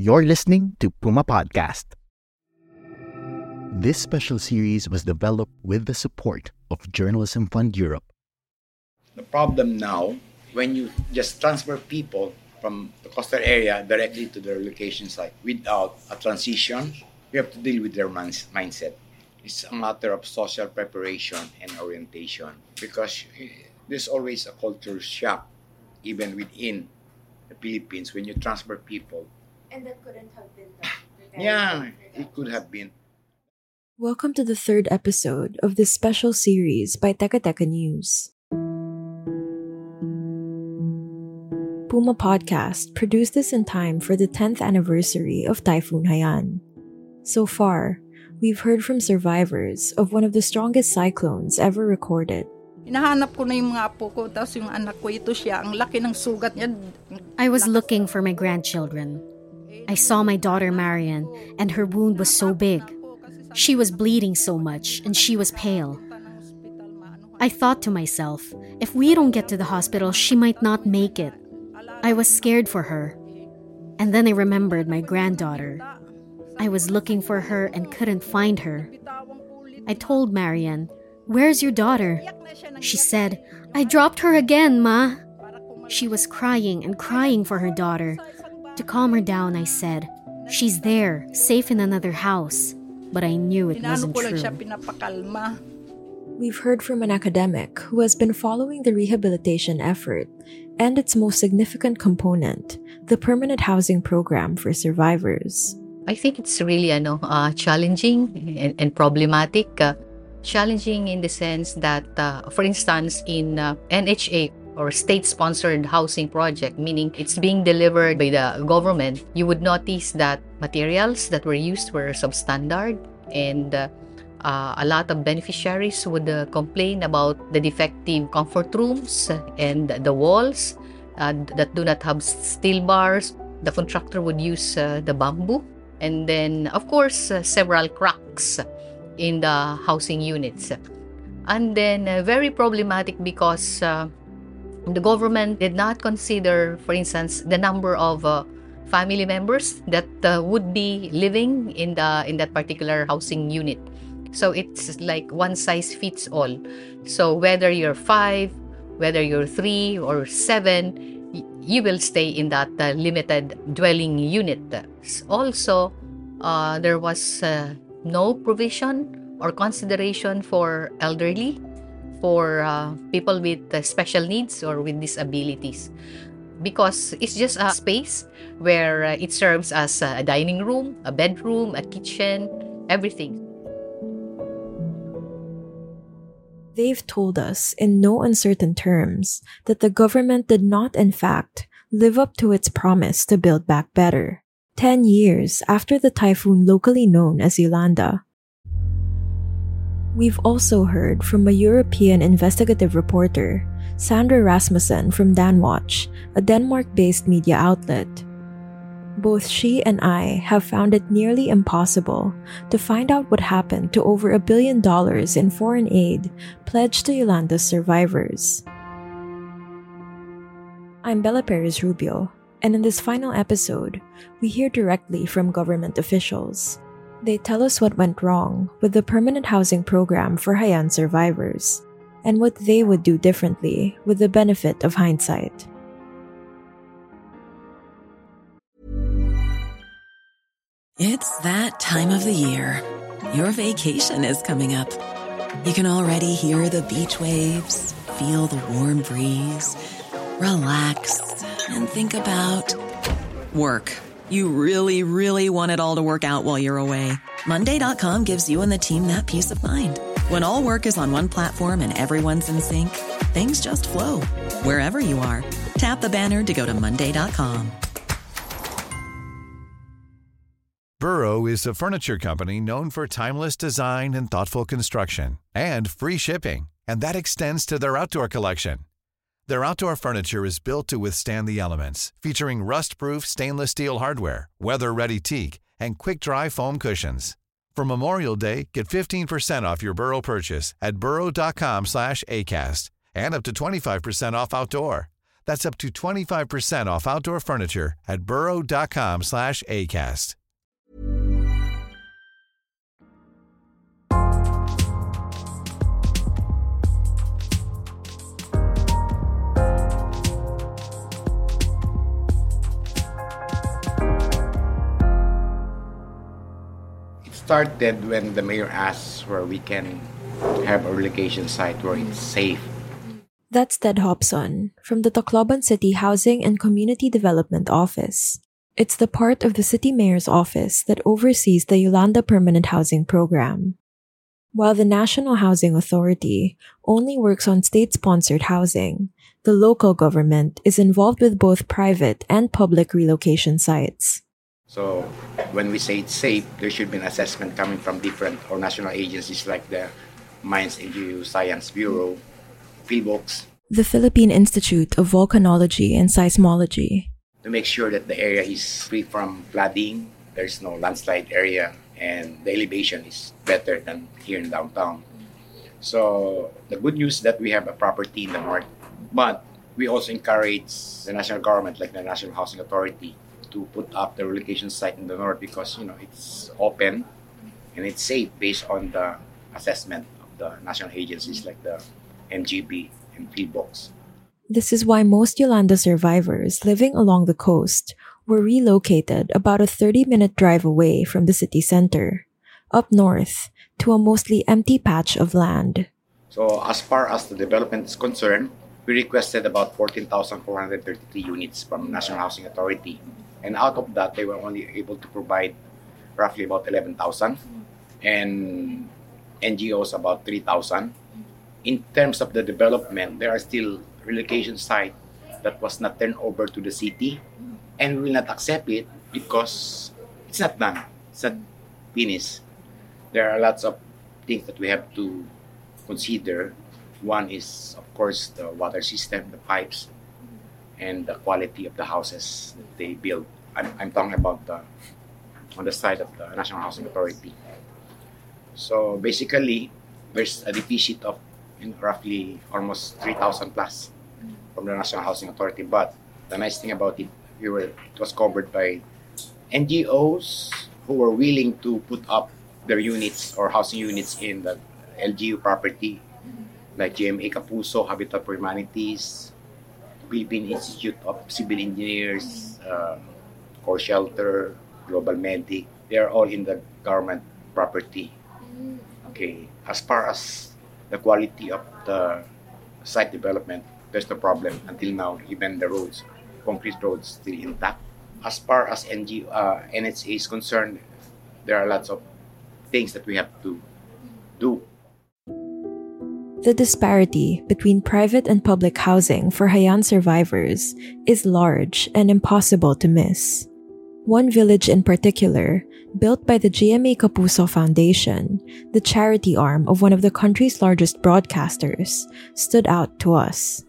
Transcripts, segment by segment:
You're listening to Puma Podcast. This special series was developed with the support of Journalism Fund Europe. The problem now, when you just transfer people from the coastal area directly to their location site without a transition, you have to deal with their minds- mindset. It's a matter of social preparation and orientation because eh, there's always a culture shock, even within the Philippines, when you transfer people. And that couldn't have been done. Yeah, it could have been. Welcome to the third episode of this special series by Teka Teka News. Puma Podcast produced this in time for the 10th anniversary of Typhoon Haiyan. So far, we've heard from survivors of one of the strongest cyclones ever recorded. Hinahanap ko na yung mga apo ko, tapos yung anak ko, ito siya. Ang laki ng sugat niya. I was looking for my grandchildren. I saw my daughter Marian, and her wound was so big. She was bleeding so much, and she was pale. I thought to myself, if we don't get to the hospital, she might not make it. I was scared for her. And then I remembered my granddaughter. I was looking for her and couldn't find her. I told Marian, Where's your daughter? She said, I dropped her again, Ma. She was crying and crying for her daughter. To calm her down, I said, She's there, safe in another house. But I knew it wasn't true. We've heard from an academic who has been following the rehabilitation effort and its most significant component, the permanent housing program for survivors. I think it's really ano, uh, challenging and, and problematic. Uh, challenging in the sense that, uh, for instance, in uh, NHA or state-sponsored housing project, meaning it's being delivered by the government, you would notice that materials that were used were substandard and uh, uh, a lot of beneficiaries would uh, complain about the defective comfort rooms and the walls uh, that do not have steel bars. The contractor would use uh, the bamboo and then of course uh, several cracks in the housing units and then very problematic because the government did not consider for instance the number of uh, family members that uh, would be living in the in that particular housing unit. So it's like one size fits all. So whether you're 5 whether you're 3 or 7 y- you will stay in that uh, limited dwelling unit. Also uh, there was uh, no provision or consideration for elderly for uh, people with uh, special needs or with disabilities because it's just a space where uh, it serves as a dining room a bedroom a kitchen everything They've told us in no uncertain terms that the government did not, in fact, live up to its promise to build back better. Ten years after the typhoon locally known as Yolanda. We've also heard from a European investigative reporter, Sandra Rasmussen from Danwatch, a Denmark based media outlet. Both she and I have found it nearly impossible to find out what happened to over a billion dollars in foreign aid pledged to Yolanda's survivors. I'm Bella Perez Rubio, and in this final episode, we hear directly from government officials. They tell us what went wrong with the permanent housing program for Haiyan survivors and what they would do differently with the benefit of hindsight. It's that time of the year. Your vacation is coming up. You can already hear the beach waves, feel the warm breeze, relax, and think about work. You really, really want it all to work out while you're away. Monday.com gives you and the team that peace of mind. When all work is on one platform and everyone's in sync, things just flow wherever you are. Tap the banner to go to Monday.com. Burrow is a furniture company known for timeless design and thoughtful construction and free shipping, and that extends to their outdoor collection. Their outdoor furniture is built to withstand the elements, featuring rust-proof stainless steel hardware, weather-ready teak, and quick-dry foam cushions. For Memorial Day, get 15% off your Burrow purchase at burrow.com slash ACAST and up to 25% off outdoor. That's up to 25% off outdoor furniture at burrow.com slash ACAST. Started when the mayor asked where we can have a relocation site where it's safe. That's Ted Hobson from the Tacloban City Housing and Community Development Office. It's the part of the city mayor's office that oversees the Yolanda Permanent Housing Program. While the National Housing Authority only works on state sponsored housing, the local government is involved with both private and public relocation sites. So when we say it's safe, there should be an assessment coming from different or national agencies like the Mines and Geoscience Bureau, PHIVOLCS, The Philippine Institute of Volcanology and Seismology. to make sure that the area is free from flooding, there's no landslide area, and the elevation is better than here in downtown. So the good news is that we have a property in the north, but we also encourage the national government, like the National Housing Authority, to put up the relocation site in the north because you know it's open and it's safe based on the assessment of the national agencies like the MGB and PHIVOLCS. This is why most Yolanda survivors living along the coast were relocated about a 30 minute drive away from the city center, up north to a mostly empty patch of land. So as far as the development is concerned, we requested about 14,433 units from National Housing Authority. And out of that, they were only able to provide roughly about 11,000 and NGOs about 3,000. In terms of the development, there are still relocation sites that was not turned over to the city and will not accept it because it's not done. It's not finished. There are lots of things that we have to consider. One is, of course, the water system, the pipes, and the quality of the houses that they build. I'm, I'm talking about the on the side of the National Housing Authority. So basically, there's a deficit of roughly almost 3,000 plus from the National Housing Authority. But the nice thing about it, we were, it was covered by NGOs who were willing to put up their units or housing units in the LGU property, like GMA Kapuso, Habitat for Humanities, Philippine Institute of Civil Engineers, uh, Core Shelter, Global Medic. They are all in the government property. Okay, as far as the quality of the site development, there's no problem until now. Even the roads, concrete roads, still intact. As far as NG, uh, NHA is concerned, there are lots of things that we have to do. The disparity between private and public housing for Haiyan survivors is large and impossible to miss. One village in particular, built by the GMA Kapuso Foundation, the charity arm of one of the country's largest broadcasters, stood out to us.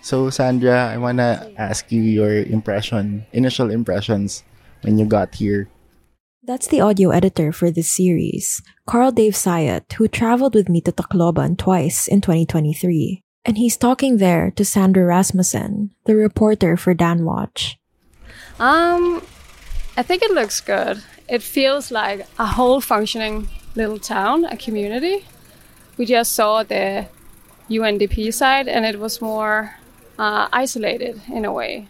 So, Sandra, I want to ask you your impression, initial impressions when you got here. That's the audio editor for this series, Carl Dave Sayat, who traveled with me to Tacloban twice in 2023. And he's talking there to Sandra Rasmussen, the reporter for Danwatch. Um, I think it looks good. It feels like a whole functioning little town, a community. We just saw the UNDP side, and it was more uh, isolated in a way.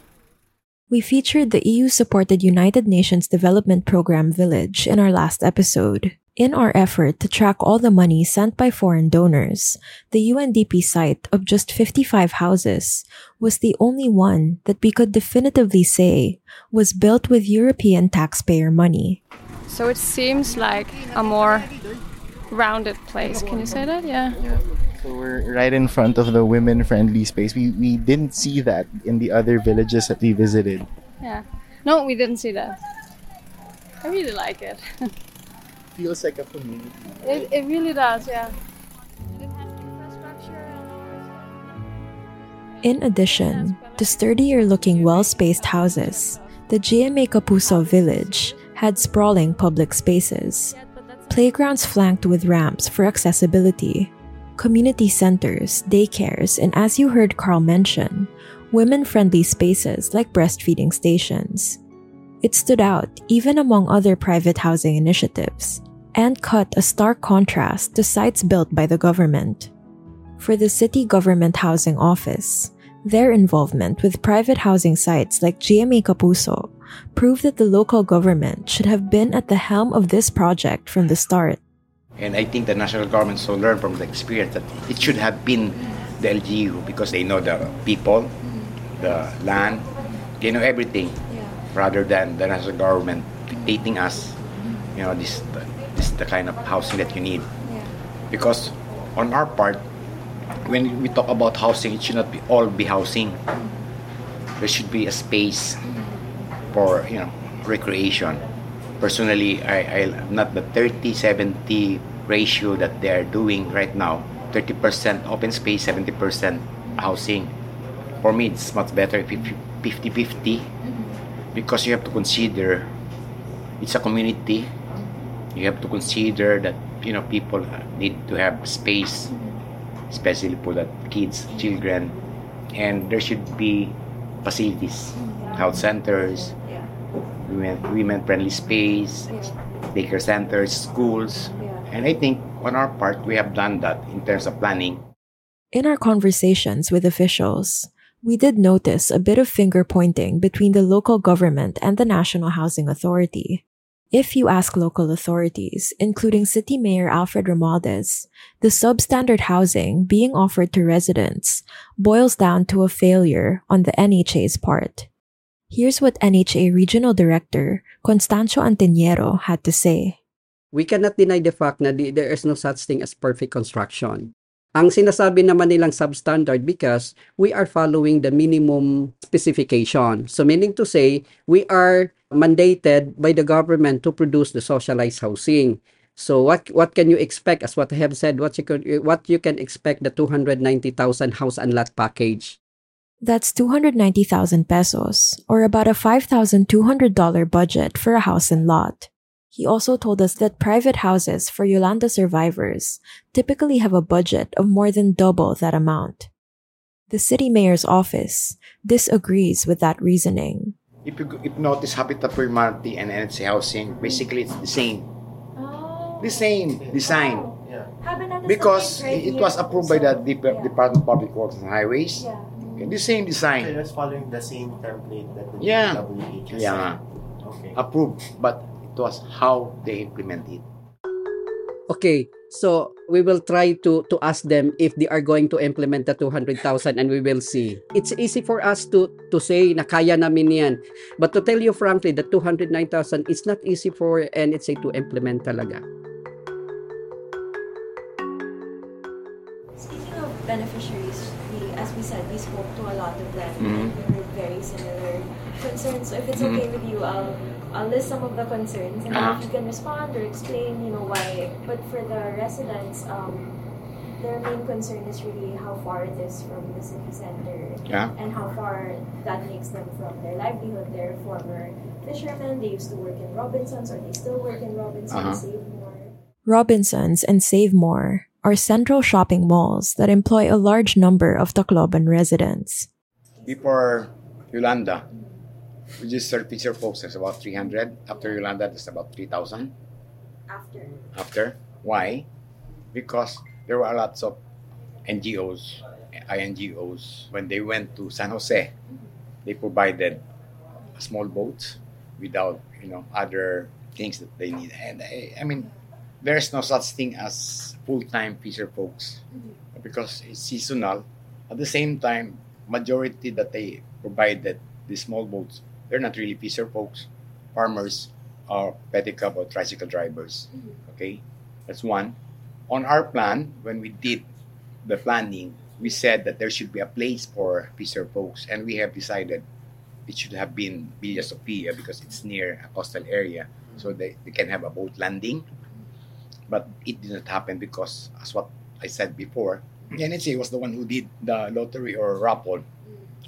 We featured the EU supported United Nations Development Program Village in our last episode. In our effort to track all the money sent by foreign donors, the UNDP site of just 55 houses was the only one that we could definitively say was built with European taxpayer money. So it seems like a more rounded place. Can you say that? Yeah. So So we're right in front of the women-friendly space. We we didn't see that in the other villages that we visited. Yeah. No, we didn't see that. I really like it. Feels like a community. it, it really does, yeah. It has infrastructure. In addition to sturdier looking well spaced houses, the GMA Kapuso village had sprawling public spaces, playgrounds flanked with ramps for accessibility, community centers, daycares, and as you heard Carl mention, women friendly spaces like breastfeeding stations. It stood out even among other private housing initiatives and cut a stark contrast to sites built by the government. For the City Government Housing Office, their involvement with private housing sites like GMA Kapuso proved that the local government should have been at the helm of this project from the start. And I think the national government so learned from the experience that it should have been the LGU because they know the people, the land, they know everything, rather than the national government dictating us, mm-hmm. you know, this, this is the kind of housing that you need. Because on our part, when we talk about housing, it should not be all be housing. Mm-hmm. There should be a space mm-hmm. for you know recreation. Personally, I, I not the 30-70 ratio that they are doing right now. 30% open space, 70% housing. For me, it's much better if 50-50 mm-hmm. because you have to consider it's a community. You have to consider that you know people need to have space mm-hmm. especially for the kids, mm-hmm. children, and there should be facilities, health centers, women women friendly space, daycare centers, schools, and I think on our part we have done that in terms of planning. In our conversations with officials, we did notice a bit of finger pointing between the local government and the National Housing Authority. If you ask local authorities, including City Mayor Alfred Romualdez, the substandard housing being offered to residents boils down to a failure on the NHA's part. Here's what NHA Regional Director Constancio Antiniero had to say. We cannot deny the fact that there is no such thing as perfect construction. Ang sinasabi naman nilang substandard because we are following the minimum specification. So meaning to say, we are mandated by the government to produce the socialized housing. So what what can you expect as what I have said what you could what you can expect the 290,000 house and lot package. That's 290,000 pesos or about a $5,200 budget for a house and lot. He also told us that private houses for Yolanda survivors typically have a budget of more than double that amount. The city mayor's office disagrees with that reasoning. If you, if notice Habitat for Humanity and NHC Housing, basically it's the same. Oh. The same design. Oh. Because it was approved by the Dep- Department of Public Works and Highways. The same design. So that's following the same template that the Yeah. Has Yeah. Okay. Approved, but it was how they implement it. Okay, so we will try to to ask them if they are going to implement the 200,000 and we will see. It's easy for us to to say na kaya namin yan. But to tell you frankly, the 209,000 is not easy for NHA to implement talaga. Of them. Mhm. and We heard very similar concerns. So if it's Mhm. okay with you, I'll, I'll list some of the concerns and Uh-huh. if you can respond or explain, you know, why. But for the residents, um, their main concern is really how far it is from the city center Yeah. and how far that makes them from their livelihood. They're former fishermen. They used to work in Robinsons or they still work in Robinsons. Uh-huh. Save more. Robinsons and Save More are central shopping malls that employ a large number of Tacloban residents. Before Yolanda, registered fisher folks is about 300. After Yolanda, it's about 3,000. After. After. Why? Because there were lots of NGOs, INGOs. When they went to San Jose, they provided small boats without, you know, other things that they need. And I, I mean, there's no such thing as full-time fisher folks mm-hmm. because it's seasonal. At the same time, majority that they provided these small boats, they're not really fisher folks, farmers, or pedicab or tricycle drivers. Mm-hmm. Okay, that's one. On our plan, when we did the planning, we said that there should be a place for fisher folks, and we have decided it should have been Villa Sofia because it's near a coastal area, so mm-hmm. they, they can have a boat landing. But it didn't happen because, as what I said before, the NHA was the one who did the lottery or raffle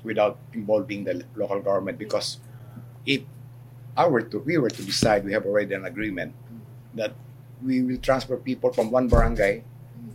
without involving the local government because if I were to we were to decide we have already an agreement that we will transfer people from one barangay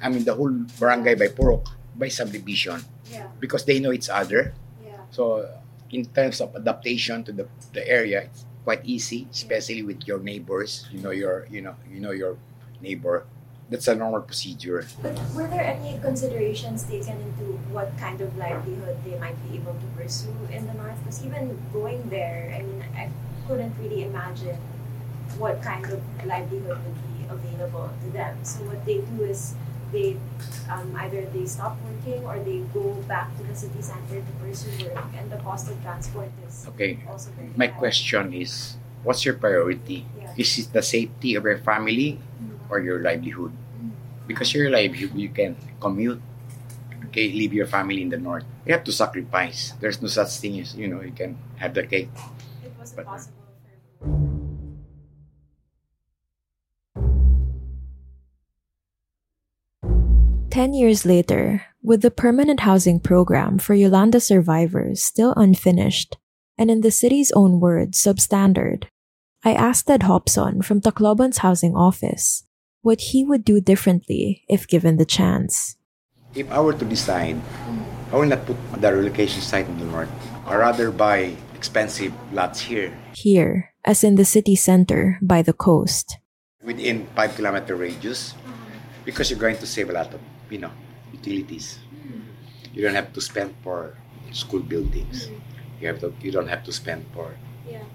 I mean the whole barangay by Purok by subdivision Yeah. because they know each other Yeah. so in terms of adaptation to the, the area it's quite easy especially with your neighbors you know your you know you know your neighbor that's a normal procedure But were there any considerations taken into what kind of livelihood they might be able to pursue in the north? Because even going there, I mean, I couldn't really imagine what kind of livelihood would be available to them. So what they do is they um, either they stop working or they go back to the city center to pursue work, and the cost of transport is Okay. also very My high. question is, what's your priority? Yeah. Is it the safety of your family or your livelihood? Because your livelihood, you can commute, okay, leave your family in the north. You have to sacrifice. There's no such thing as, you know, you can have the cake. It was But- impossible. Ten years later, with the permanent housing program for Yolanda survivors still unfinished, and in the city's own words, substandard, I asked Ed Hobson from Tacloban's housing office what he would do differently if given the chance. If I were to decide, I will not put the relocation site in the north. I rather buy expensive lots here Here, as in the city center by the coast. within five kilometer radius because you're going to save a lot of, you know, utilities. You don't have to spend for school buildings. You have to. You don't have to spend for Yeah.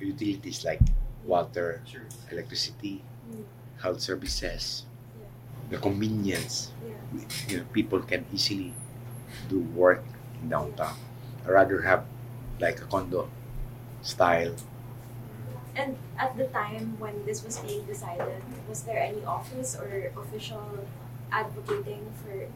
utilities like water, electricity, health services, the convenience. You know, people can easily do work in downtown. I rather have like a condo style. And at the time when this was being decided, was there any office or official advocating for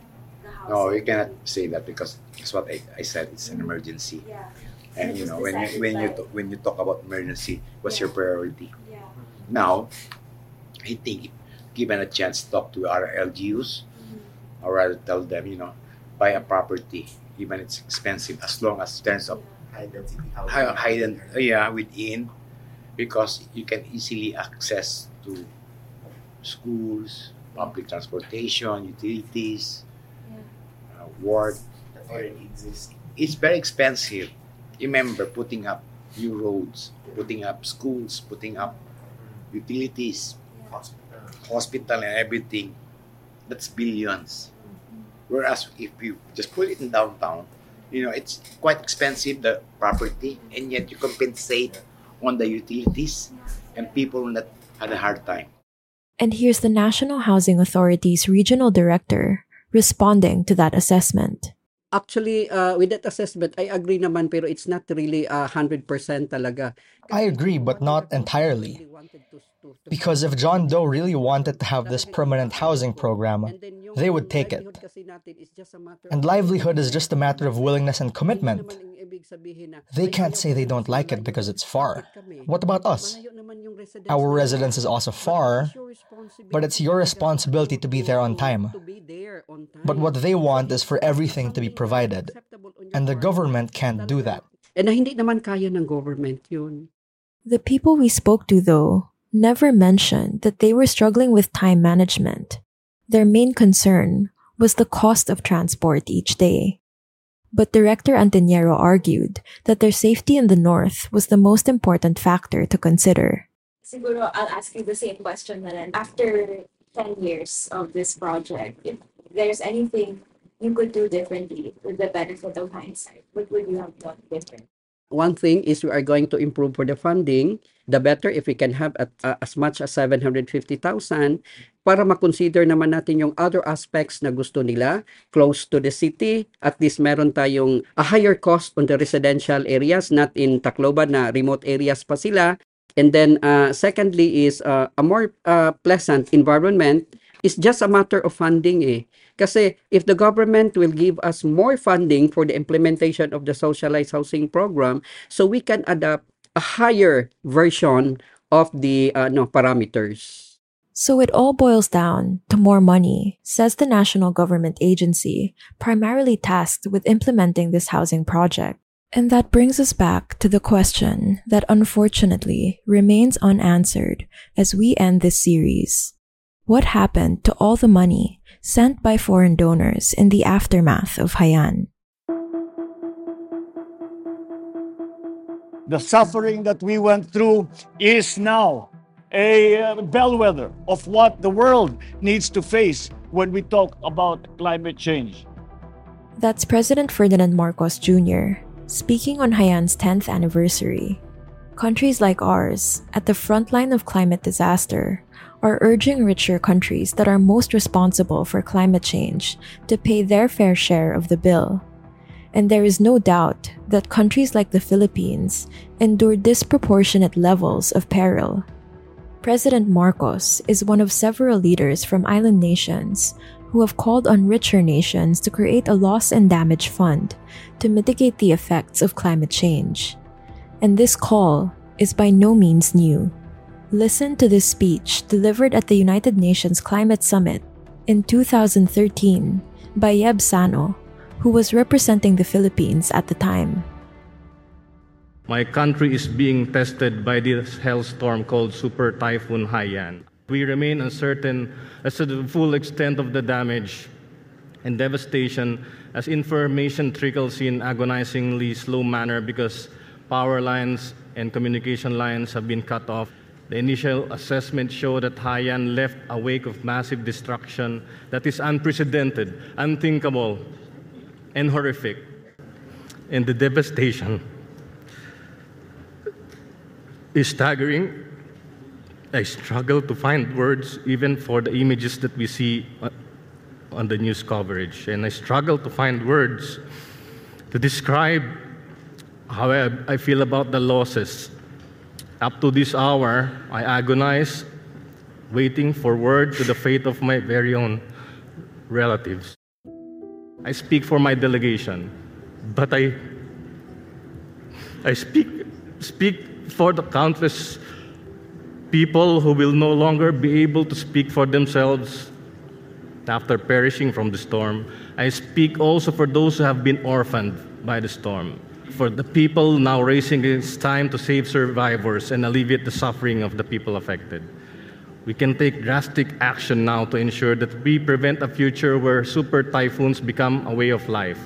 the house? No, you cannot say that because it's what I, I said. It's an mm-hmm. emergency. Yeah. And It you know when you when you to- when you talk about emergency, what's your priority? Yeah. Now, I think given a chance to talk to our LGUs, Mm-hmm. or rather tell them, you know, buy a property, even it's expensive, as long as in terms of High density high, high den- uh, yeah, within, because you can easily access to schools, public transportation, utilities, uh, work. That already exists. It's very expensive. Remember, putting up new roads, putting up schools, putting up utilities, Hospital. hospital and everything. That's billions. Whereas if you just put it in downtown, you know, it's quite expensive, the property, and yet you compensate on the utilities, and people that had a hard time. And here's the National Housing Authority's regional director responding to that assessment. Actually, uh, with that assessment, I agree naman pero it's not really a 100% talaga. I agree, but not entirely. Because if John Doe really wanted to have this permanent housing program, they would take it. And livelihood is just a matter of willingness and commitment. They can't say they don't like it because it's far. What about us? Our residence is also far, but it's your responsibility to be there on time. But what they want is for everything to be provided, and the government can't do that. And hindi naman kaya ng government yun. The people we spoke to, though, never mentioned that they were struggling with time management. Their main concern was the cost of transport each day. But Director Antoniero argued that their safety in the north was the most important factor to consider. Siguro I'll ask you the same question rin. After 10 years of this project, if there's anything you could do differently with the benefit of hindsight, what would you have done different? One thing is we are going to improve for the funding. The better if we can have at, uh, as much as 750,000 para makonsider naman natin yung other aspects na gusto nila close to the city. At least meron tayong a higher cost on the residential areas, not in Tacloban na remote areas pa sila. And then uh, secondly is uh, a more uh, pleasant environment It's just a matter of funding eh. Kasi if the government will give us more funding for the implementation of the socialized housing program, so we can adopt a higher version of the uh, no, parameters. So it all boils down to more money, says the national government agency, primarily tasked with implementing this housing project. And that brings us back to the question that unfortunately remains unanswered as we end this series. What happened to all the money sent by foreign donors in the aftermath of Haiyan? The suffering that we went through is now a uh, bellwether of what the world needs to face when we talk about climate change. That's President Ferdinand Marcos Jr. speaking on Haiyan's 10th anniversary. Countries like ours, at the front line of climate disaster, are urging richer countries that are most responsible for climate change to pay their fair share of the bill. And there is no doubt that countries like the Philippines endure disproportionate levels of peril. President Marcos is one of several leaders from island nations who have called on richer nations to create a loss and damage fund to mitigate the effects of climate change. And this call is by no means new. Listen to this speech delivered at the United Nations Climate Summit in 2013 by Yeb Sano, who was representing the Philippines at the time. My country is being tested by this hailstorm called Super Typhoon Haiyan. We remain uncertain as to the full extent of the damage and devastation as information trickles in agonizingly slow manner because power lines and communication lines have been cut off. The initial assessment showed that Haiyan left a wake of massive destruction that is unprecedented, unthinkable, and horrific. And the devastation is staggering. I struggle to find words even for the images that we see on the news coverage. And I struggle to find words to describe how I, I feel about the losses. Up to this hour, I agonize, waiting for word to the fate of my very own relatives. I speak for my delegation, but I, I speak, speak for the countless people who will no longer be able to speak for themselves after perishing from the storm. I speak also for those who have been orphaned by the storm, for the people now raising its time to save survivors and alleviate the suffering of the people affected. We can take drastic action now to ensure that we prevent a future where super typhoons become a way of life.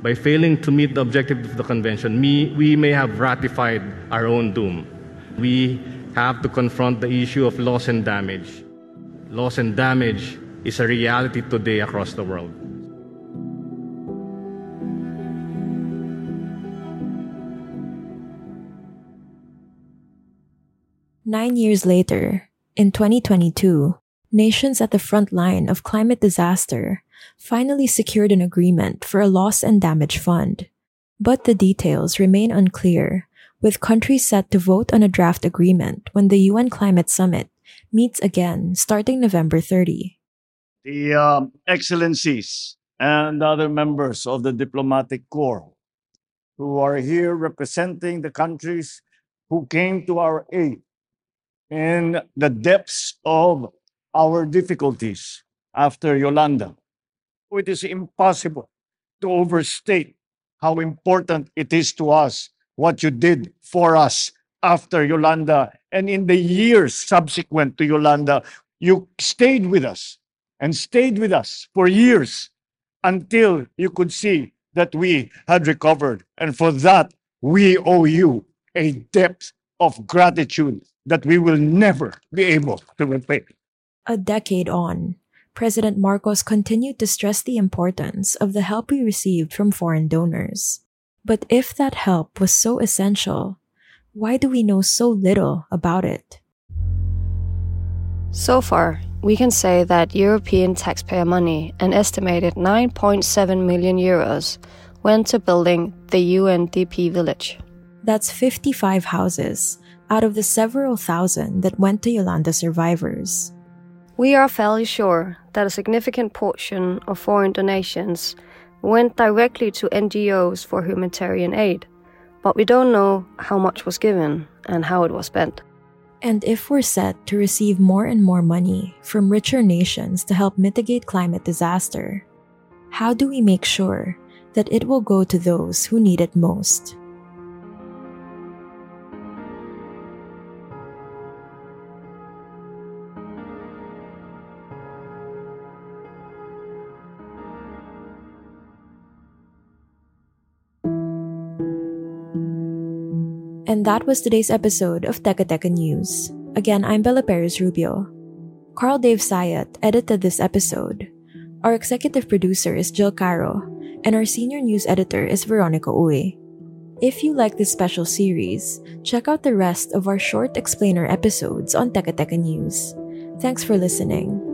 By failing to meet the objective of the convention, we, we may have ratified our own doom. We have to confront the issue of loss and damage. Loss and damage is a reality today across the world. Nine years later, in 2022, nations at the front line of climate disaster finally secured an agreement for a loss and damage fund. But the details remain unclear, with countries set to vote on a draft agreement when the UN Climate Summit meets again starting November 30. The um, excellencies and other members of the diplomatic corps who are here representing the countries who came to our aid in the depths of our difficulties after Yolanda. It is impossible to overstate how important it is to us what you did for us after Yolanda and in the years subsequent to Yolanda. You stayed with us and stayed with us for years until you could see that we had recovered. And for that, we owe you a depth of gratitude that we will never be able to repay. A decade on, President Marcos continued to stress the importance of the help we received from foreign donors. But if that help was so essential, why do we know so little about it? So far, we can say that European taxpayer money, an estimated 9.7 million euros, went to building the UNDP village. That's 55 houses out of the several thousand that went to Yolanda survivors. We are fairly sure that a significant portion of foreign donations went directly to NGOs for humanitarian aid, but we don't know how much was given and how it was spent. And if we're set to receive more and more money from richer nations to help mitigate climate disaster, how do we make sure that it will go to those who need it most? And that was today's episode of Teka Teka News. Again, I'm Bella Perez Rubio. Carl Dave Sayat edited this episode. Our executive producer is Jill Caro, and our senior news editor is Veronica Uy. If you like this special series, check out the rest of our short explainer episodes on Teka Teka News. Thanks for listening.